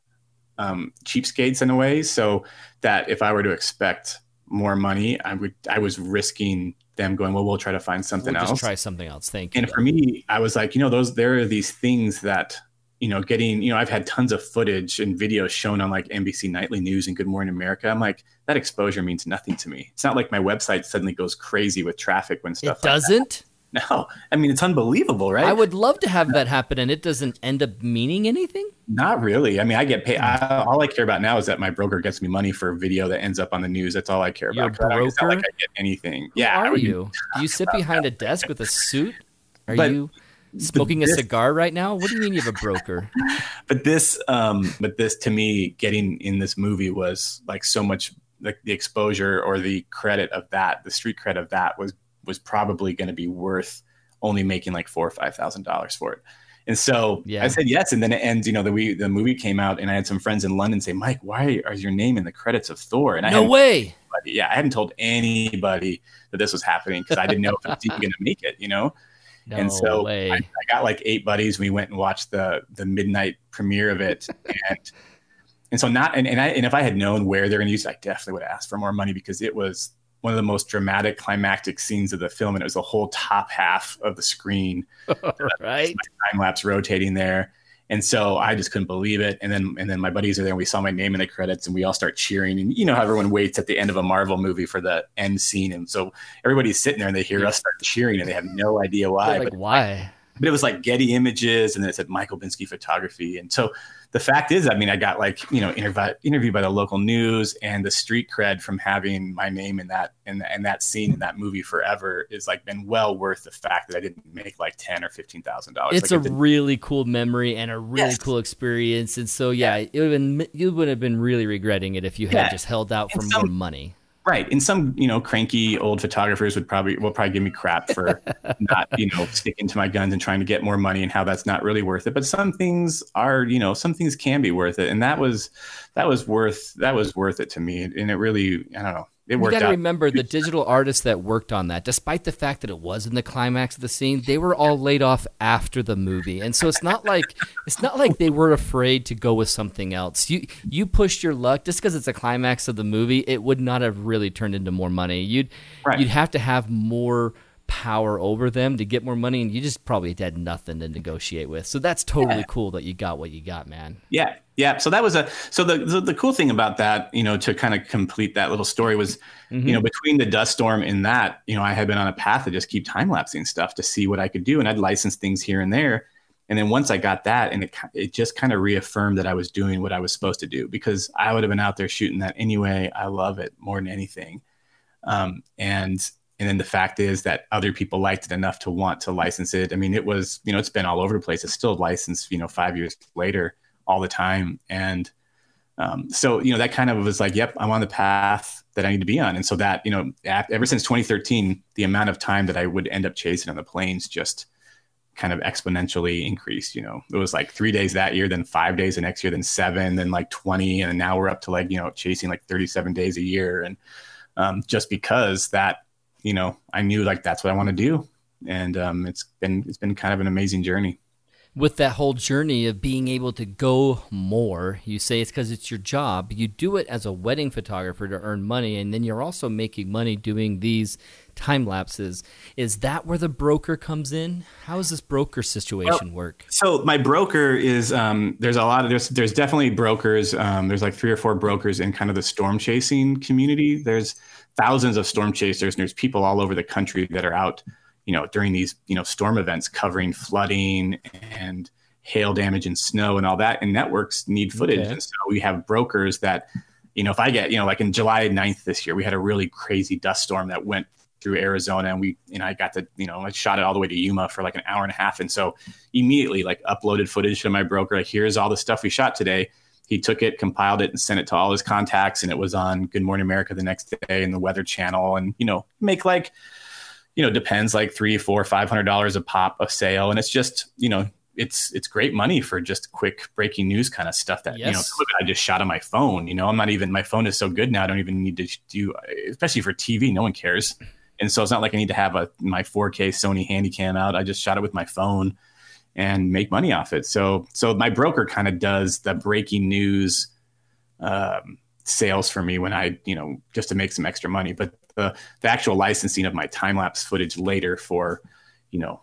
um, cheapskates in a way. So that if I were to expect more money, I would, I was risking them going, well, we'll try to find something We'll else. try something else. Thank you. and for me, I was like, you know, those there are these things that you know, getting you know, I've had tons of footage and videos shown on like NBC Nightly News and Good Morning America. I'm like, that exposure means nothing to me. It's not like my website suddenly goes crazy with traffic when it stuff. like doesn't. that. No, I mean it's unbelievable, right? I would love to have that happen, and it doesn't end up meaning anything. Not really. I mean, I get paid. I, all I care about now is that my broker gets me money for a video that ends up on the news. That's all I care Your about. don't- It's not broker? like I get anything. Who yeah, are you? Do you sit behind a desk with a suit? Are But you smoking a cigar right now? What do you mean you have a broker? But this, um, but this to me, getting in this movie was like so much. Like the exposure or the credit of that, the street cred of that was was probably going to be worth only making like four or five thousand dollars for it. And so Yeah. I said yes, and then it ends. You know, the we the movie came out, and I had some friends in London say, "Mike, why is your name in the credits of Thor?" And I No way. Yeah, I hadn't told anybody that this was happening because I didn't know if I was even going to make it. You know, No and so. I, I got like eight buddies. We went and watched the the midnight premiere of it, and and so not and and, I, and if I had known where they're going to use it, I definitely would have asked for more money because it was one of the most dramatic climactic scenes of the film, and it was the whole top half of the screen uh, right? time lapse rotating there. And so I just couldn't believe it. And then and then my buddies are there and we saw my name in the credits and we all start cheering. And you know how everyone waits at the end of a Marvel movie for the end scene. And so everybody's sitting there and they hear us start cheering and they have no idea why. like but, why? but it was like Getty Images and then it said Mike Olbinski Photography. And so the fact is, I mean, I got like, you know, interviewed interviewed by the local news and the street cred from having my name in that and and that scene in that movie forever is like been well worth the fact that I didn't make like ten or fifteen thousand dollars. It's like, a really cool memory and a really Yes. cool experience. And so, yeah, it would have been, you would have been really regretting it if you had Yeah. just held out for And more money. Right. And some, you know, cranky old photographers would probably will probably give me crap for not, you know, sticking to my guns and trying to get more money and how that's not really worth it. But some things are, you know, some things can be worth it. And that was that was worth that was worth it to me. And it really, I don't know. It You worked got to remember the digital artists that worked on that, despite the fact that it was in the climax of the scene, they were all laid off after the movie, and so it's not like it's not like they were afraid to go with something else. You you pushed your luck just because it's a climax of the movie. It would not have really turned into more money. You'd Right. you'd have to have more power over them to get more money, and you just probably had nothing to negotiate with. So that's totally cool that you got what you got, man. Yeah, yeah. So that was a so the the, the cool thing about that, you know, to kind of complete that little story was, Mm-hmm. you know, between the dust storm and that, you know, I had been on a path to just keep time lapsing stuff to see what I could do, and I'd license things here and there. And then once I got that, and it it just kind of reaffirmed that I was doing what I was supposed to do because I would have been out there shooting that anyway. I love it more than anything, um, and and then the fact is that other people liked it enough to want to license it. I mean, it was you know it's been all over the place. It's still licensed, you know, five years later all the time. And um, so, you know, that kind of was like, yep, I'm on the path that I need to be on. And so that, you know, ever since 2013, the amount of time that I would end up chasing on the plains just kind of exponentially increased. You know, it was like three days that year, then five days the next year, then seven, then like 20. And now we're up to like, you know, chasing like 37 days a year. And um, just because that, you know, I knew like that's what I want to do. And um, it's been, it's been kind of an amazing journey. With that whole journey of being able to go more, you say it's because it's your job. You do it as a wedding photographer to earn money, and then you're also making money doing these time lapses. Is that where the broker comes in? How does this broker situation work? So my broker is um, there's a lot of there's there's definitely brokers. Um, there's like three or four brokers in kind of the storm chasing community. There's thousands of storm chasers, and there's people all over the country that are out, you know, during these you know storm events covering flooding and hail damage and snow and all that. And networks need footage, Okay. and so we have brokers that, you know, if I get you know like in July 9th this year, we had a really crazy dust storm that went through Arizona and we and I got to you know I shot it all the way to Yuma for like an hour and a half and so immediately like uploaded footage to my broker like here's all the stuff we shot today he took it compiled it and sent it to all his contacts and it was on Good Morning America the next day and the Weather Channel and you know make like you know depends like three four five hundred dollars a pop of sale and it's just you know it's it's great money for just quick breaking news kind of stuff that Yes. you know some of it I just shot on my phone. You know, I'm not even my phone is so good now. I don't even need to do, especially for TV. No one cares, and so it's not like I need to have a my 4K Sony Handycam out. I just shot it with my phone and make money off it. So so my broker kind of does the breaking news um, sales for me when I you know just to make some extra money. But the the actual licensing of my time lapse footage later for you know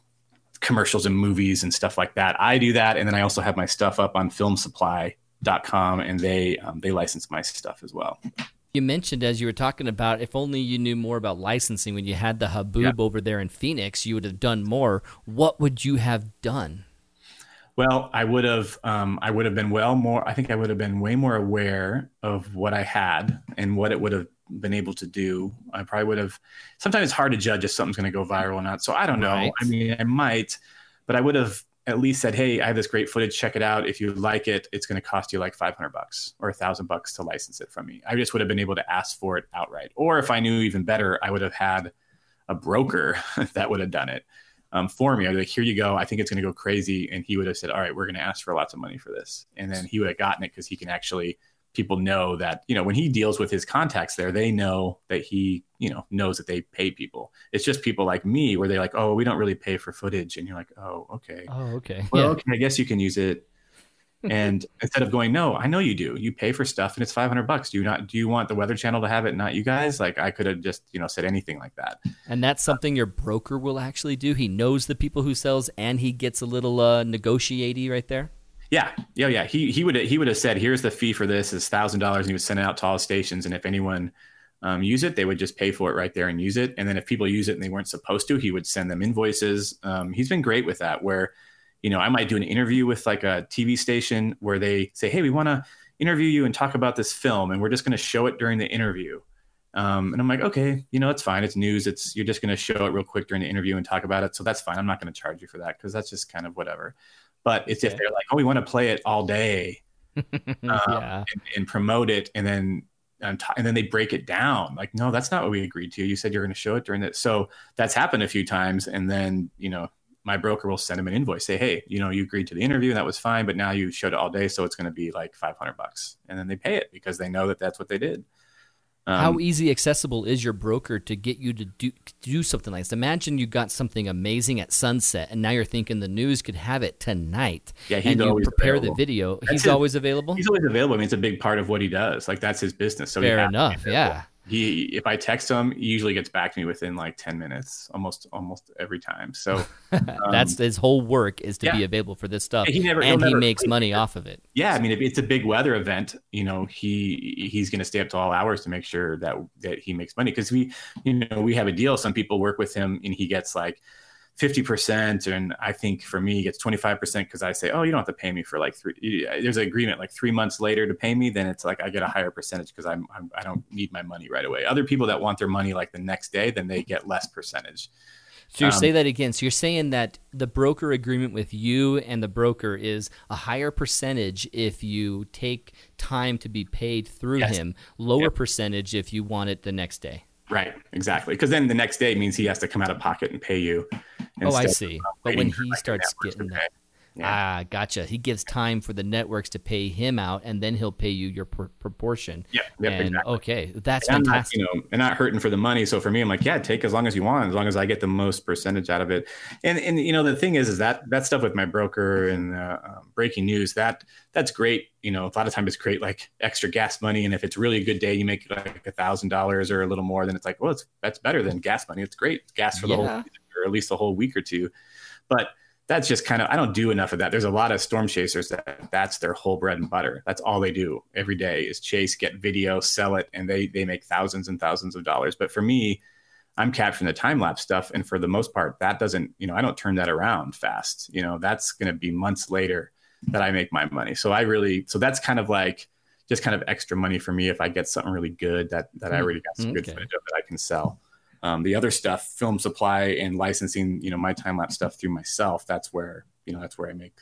commercials and movies and stuff like that. I do that, and then I also have my stuff up on FilmSupply.com, and they um, they license my stuff as well. You mentioned as you were talking about if only you knew more about licensing when you had the Haboob Yeah. over there in Phoenix, you would have done more. What would you have done? Well, I would have um, I would have been well more. I think I would have been way more aware of what I had and what it would have been able to do. I probably would have. Sometimes it's hard to judge if something's going to go viral or not. So I don't know. Right. I mean, I might, but I would have at least said, "Hey, I have this great footage. Check it out. If you like it, it's going to cost you like five hundred bucks or a thousand bucks to license it from me." I just would have been able to ask for it outright. Or if I knew even better, I would have had a broker that would have done it um, for me. I'd be like, here you go. I think it's going to go crazy. And he would have said, all right, we're going to ask for lots of money for this. And then he would have gotten it because he can actually, people know that, you know, when he deals with his contacts there, they know that he, you know, knows that they pay people. It's just people like me where they're like, oh, we don't really pay for footage. And you're like, oh, okay. Oh, okay. Well, yeah. okay, I guess you can use it. And instead of going, no, I know you do. You pay for stuff and it's 500 bucks. Do you not, do you want the weather channel to have it? Not you guys. Like I could have just, you know, said anything like that. And that's something your broker will actually do. He knows the people who sells, and he gets a little uh, negotiatey right there. Yeah, yeah, yeah. He he would he would have said, "Here's the fee for this is thousand dollars," and he would send it out to all stations. And if anyone um, use it, they would just pay for it right there and use it. And then if people use it and they weren't supposed to, he would send them invoices. Um, he's been great with that. Where you know I might do an interview with like a TV station where they say, "Hey, we want to interview you and talk about this film, and we're just going to show it during the interview." Um, and I'm like, okay, you know, it's fine. It's news. It's you're just going to show it real quick during the interview and talk about it. So that's fine. I'm not going to charge you for that because that's just kind of whatever. But it's if they're like, oh, we want to play it all day yeah. and, and promote it, and then and, t- and then they break it down. Like, no, that's not what we agreed to. You said you're going to show it during that. So that's happened a few times, and then you know. My broker will send him an invoice, say, "Hey, you know, you agreed to the interview, and that was fine, but now you showed it all day, so it's going to be like 500 bucks." And then they pay it because they know that that's what they did. Um, How easy accessible is your broker to get you to do to do something like this? Imagine you got something amazing at sunset, and now you're thinking the news could have it tonight. Yeah, he's and you always prepare available. the video. That's he's his- always available. He's always available. I mean, it's a big part of what he does. Like that's his business. So Fair has to be enough. Yeah. He, if I text him, he usually gets back to me within like ten minutes, almost, almost every time. So, That's his whole work is to Um, yeah. be available for this stuff, He never- and he makes money off of it. yeah, I mean, if it's a big weather event, you know, he he's going to stay up to all hours to make sure that that he makes money because we, you know, we have a deal. Some people work with him, and he gets like. 50% and i think for me it's 25% because i say oh you don't have to pay me for like three there's an agreement like three months later to pay me then it's like i get a higher percentage because I'm, I'm i don't need my money right away other people that want their money like the next day then they get less percentage So you Um, say that again. So you're saying that the broker agreement with you and the broker is a higher percentage if you take time to be paid through Yes. him, lower Yep. percentage if you want it the next day. right exactly because then the next day means he has to come out of pocket and pay you Oh, I see. But when he starts getting pay. that, ah, gotcha. He gives time for the networks to pay him out, and then he'll pay you your pr- proportion. Yeah, yep, and exactly. okay, that's And I'm not, fantastic. you know, and not hurting for the money. So for me, I'm like, yeah, take as long as you want, as long as I get the most percentage out of it. And and you know, the thing is, is that that stuff with my broker and uh, um, breaking news that that's great. You know, a lot of times it's great, like extra gas money. And if it's really a good day, you make like a thousand dollars or a little more, then it's like, well, it's that's better than gas money. It's great It's gas for the Yeah. whole, or at least a whole week or two. But that's just kind of I don't do enough of that. There's a lot of storm chasers that that's their whole bread and butter. That's all they do every day is chase, get video, sell it, and they they make thousands and thousands of dollars. But for me, I'm capturing the time lapse stuff, and for the most part, that doesn't you know I don't turn that around fast. You know that's going to be months later that I make my money. So I really so that's kind of like just kind of extra money for me if I get something really good that that I Hmm. already got some good footage of that I can sell. Um, the other stuff, film supply and licensing, you know, my time lapse stuff through myself. That's where you know that's where I make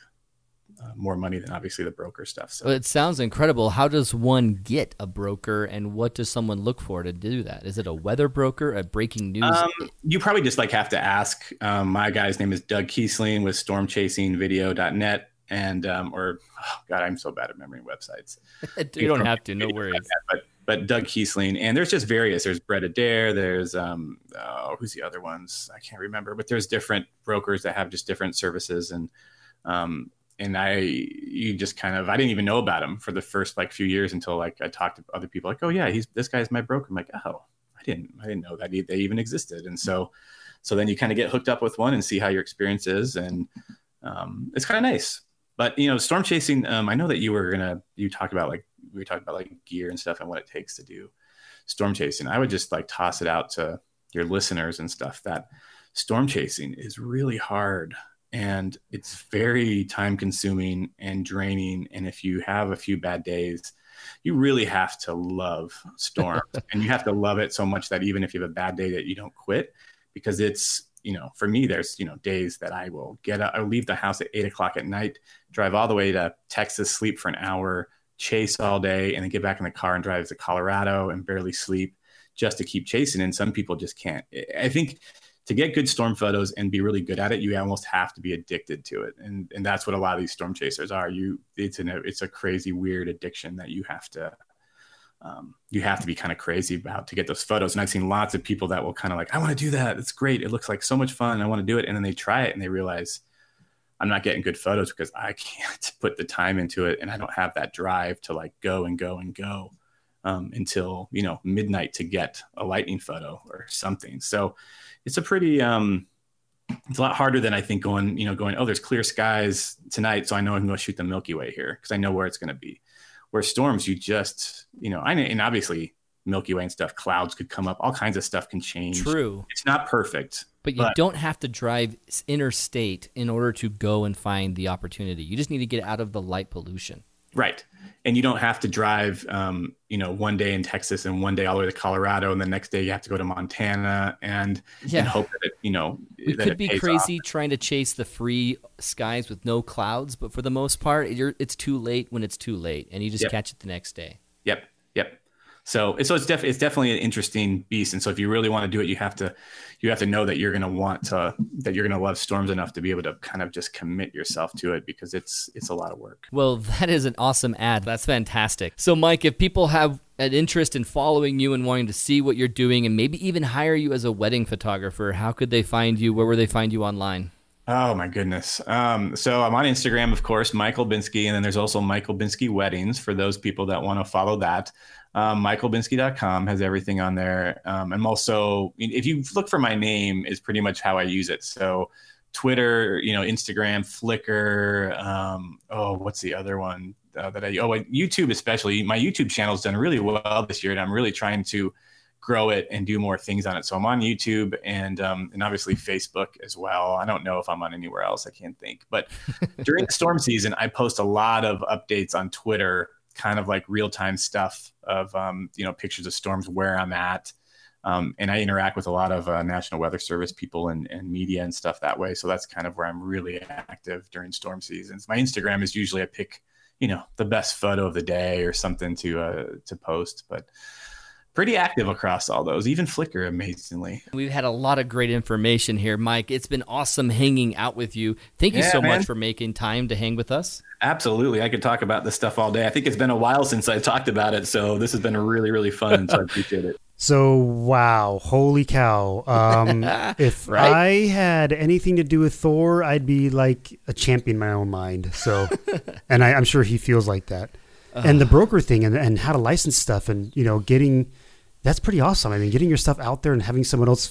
uh, more money than obviously the broker stuff. So Well, it sounds incredible. How does one get a broker, and what does someone look for to do that? Is it a weather broker, a breaking news? Um, you probably just like have to ask. Um, my guy's name is Doug Kiesling with stormchasingvideo.net and um, or oh God, I'm so bad at remembering websites. you don't have to. No worries. But but Doug Kiesling and there's just various. There's Brett Adair. There's um oh, who's the other ones? I can't remember. But there's different brokers that have just different services and um and I you just kind of I didn't even know about him for the first like few years until like I talked to other people like oh yeah he's this guy's my broker. I'm like oh I didn't I didn't know that they even existed and so so then you kind of get hooked up with one and see how your experience is and um, it's kind of nice but you know storm chasing um, i know that you were gonna you talked about like we were talking about like gear and stuff and what it takes to do storm chasing. I would just like toss it out to your listeners and stuff that storm chasing is really hard and it's very time consuming and draining. And if you have a few bad days you really have to love storms and you have to love it so much that even if you have a bad day that you don't quit because it's you know for me there's you know days that i will get up i leave the house at eight o'clock at night drive all the way to texas sleep for an hour chase all day and then get back in the car and drive to colorado and barely sleep just to keep chasing and some people just can't i think to get good storm photos and be really good at it you almost have to be addicted to it and and that's what a lot of these storm chasers are you it's an it's a crazy weird addiction that you have to um, you have to be kind of crazy about to get those photos. And I've seen lots of people that will kind of like, I want to do that. It's great. It looks like so much fun. I want to do it. And then they try it and they realize I'm not getting good photos because I can't put the time into it. And I don't have that drive to like go and go and go um, until, you know, midnight to get a lightning photo or something. So it's a pretty, um, it's a lot harder than I think going, you know, going, oh, there's clear skies tonight. So I know I can go shoot the Milky Way here because I know where it's going to be where storms you just you know I and obviously Milky Way and stuff clouds could come up all kinds of stuff can change True. it's not perfect But you don't have to drive interstate in order to go and find the opportunity. You just need to get out of the light pollution. right and you don't have to drive um, you know one day in Texas and one day all the way to Colorado and the next day you have to go to Montana and, Yeah. and hope that it, you know We that could be crazy off. trying to chase the free skies with no clouds, but for the most part, you're, it's too late when it's too late, and you just Yep. catch it the next day. Yep. So, so it's def- it's definitely an interesting beast, and so if you really want to do it, you have to you have to know that you're going to want to that you're going to love storms enough to be able to kind of just commit yourself to it because it's it's a lot of work. Well, that is an awesome ad. That's fantastic. So, Mike, if people have an interest in following you and wanting to see what you're doing and maybe even hire you as a wedding photographer, how could they find you? Where would they find you online? Oh my goodness. Um, so I'm on Instagram, of course, Mike Olbinski, and then there's also Mike Olbinski Weddings for those people that want to follow that. Um, MikeOlbinski.com has everything on there. Um, I'm also, if you look for my name, is pretty much how I use it. So Twitter, you know, Instagram, Flickr. Um, oh, what's the other one uh, that I? Oh, YouTube especially. My YouTube channel's done really well this year, and I'm really trying to grow it and do more things on it. So I'm on YouTube and um, and obviously Facebook as well. I don't know if I'm on anywhere else. I can't think. But during the storm season, I post a lot of updates on Twitter, kind of like real time stuff of um, you know pictures of storms where I'm at. Um, and I interact with a lot of uh, National Weather Service people and, and media and stuff that way. So that's kind of where I'm really active during storm seasons. My Instagram is usually I pick, you know, the best photo of the day or something to uh, to post, but pretty active across all those, even Flickr, amazingly. We've had a lot of great information here, Mike. It's been awesome hanging out with you. Thank you Yeah, so man. much for making time to hang with us. Absolutely. I could talk about this stuff all day. I think it's been a while since I talked about it. So this has been really, really fun. So I appreciate it. So wow, holy cow! Um, if Right? I had anything to do with Thor, I'd be like a champion in my own mind. So, and I, I'm sure he feels like that. and the broker thing, and, and how to license stuff, and you know, getting that's pretty awesome. I mean, getting your stuff out there and having someone else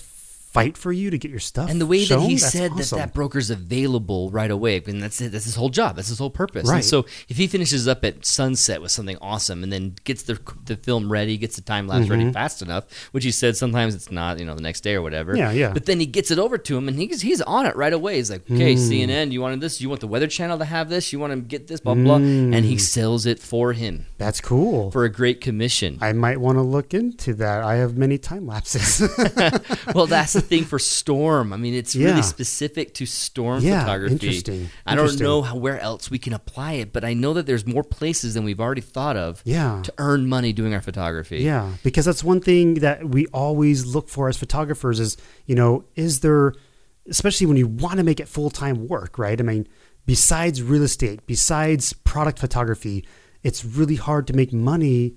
fight for you to get your stuff. And the way that he said that awesome. that broker's available right away, and that's it. That's his whole job. That's his whole purpose. And Right. so if he finishes up at sunset with something awesome, and then gets the the film ready, gets the time lapse ready mm-hmm. fast enough, which he said sometimes it's not, you know, the next day or whatever. Yeah, yeah. But then he gets it over to him, and he's he's on it right away. He's like, okay, mm. CNN, you wanted this? You want the Weather Channel to have this? You want to get this? Blah blah. And he mm. sells it for him that's cool. for a great commission. I might want to look into that. I have many time lapses. well, that's a thing for storm. I mean, it's Yeah. really specific to storm Yeah, photography. interesting. I don't know how, where else we can apply it, but I know that there's more places than we've already thought of Yeah. to earn money doing our photography. Yeah, because that's one thing that we always look for as photographers is, you know, is there, especially when you want to make it full time work, right? I mean, besides real estate, besides product photography, it's really hard to make money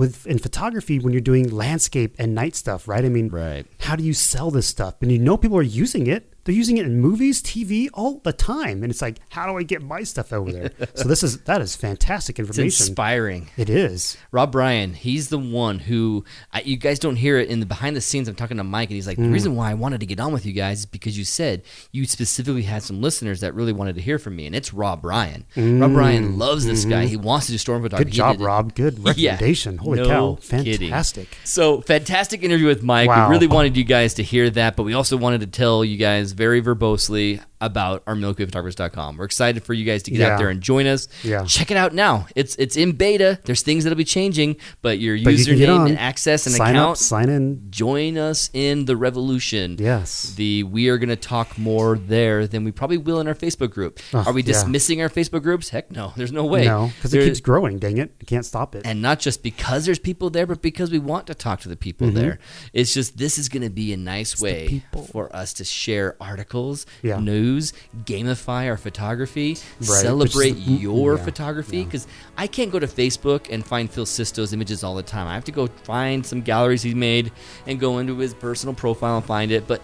with in photography when you're doing landscape and night stuff, right? I mean, Right. how do you sell this stuff? And you know people are using it. They're using it in movies, TV, all the time. And it's like, how do I get my stuff over there? so this is that is fantastic It's information. inspiring. it is. Rob Bryan, he's the one who I, you guys don't hear it in the behind the scenes. I'm talking to Mike, and he's like, Mm. "The reason why I wanted to get on with you guys is because you said you specifically had some listeners that really wanted to hear from me, and it's Rob Bryan. Rob Bryan loves this guy. He wants to do storm photography. Mm. Mm-hmm. Good job, Rob. Good Yeah. recommendation. Holy No cow. kidding. Fantastic. So fantastic interview with Mike. Wow. We really wanted you guys to hear that, but we also wanted to tell you guys very verbosely about our milkywayphotographers.com. We're excited for you guys to get Yeah. out there and join us. Yeah. Check it out now. It's it's in beta. There's things that'll be changing, but your But you username on. and access and sign account up, sign in. join us in the revolution. Yes. The we are going to talk more there than we probably will in our Facebook group. Oh, are we yeah. dismissing our Facebook groups? Heck no. There's no way. No, because it keeps growing. Dang it. You can't stop it. and not just because there's people there, but because we want to talk to the people there. It's just this is going to be a nice way Mm-hmm. for us to share articles, Yeah. news, gamify our photography, Right, celebrate is- mm, your yeah, photography. Because I can't go to Facebook and find Phil Sisto's images all the time. I have to go find some galleries he's made and go into his personal profile and find it. But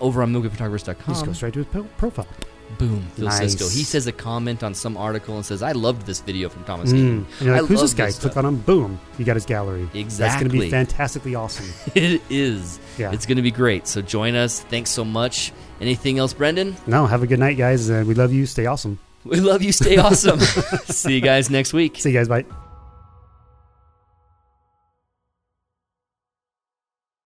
over on You just go straight to his profile. Boom, Phil Nice. Sisto. He says a comment on some article and says, "I loved this video from Thomas Mm. Eaton. And you're like, I who's love this guy? stuff." Click on him. Boom. You got his gallery. Exactly. That's going to be fantastically awesome. It is. Yeah. It's going to be great. So join us. Thanks so much. Anything else, Brendan? no, have a good night, guys. Uh, we love you. Stay awesome. We love you. Stay awesome. See you guys next week. See you guys. Bye.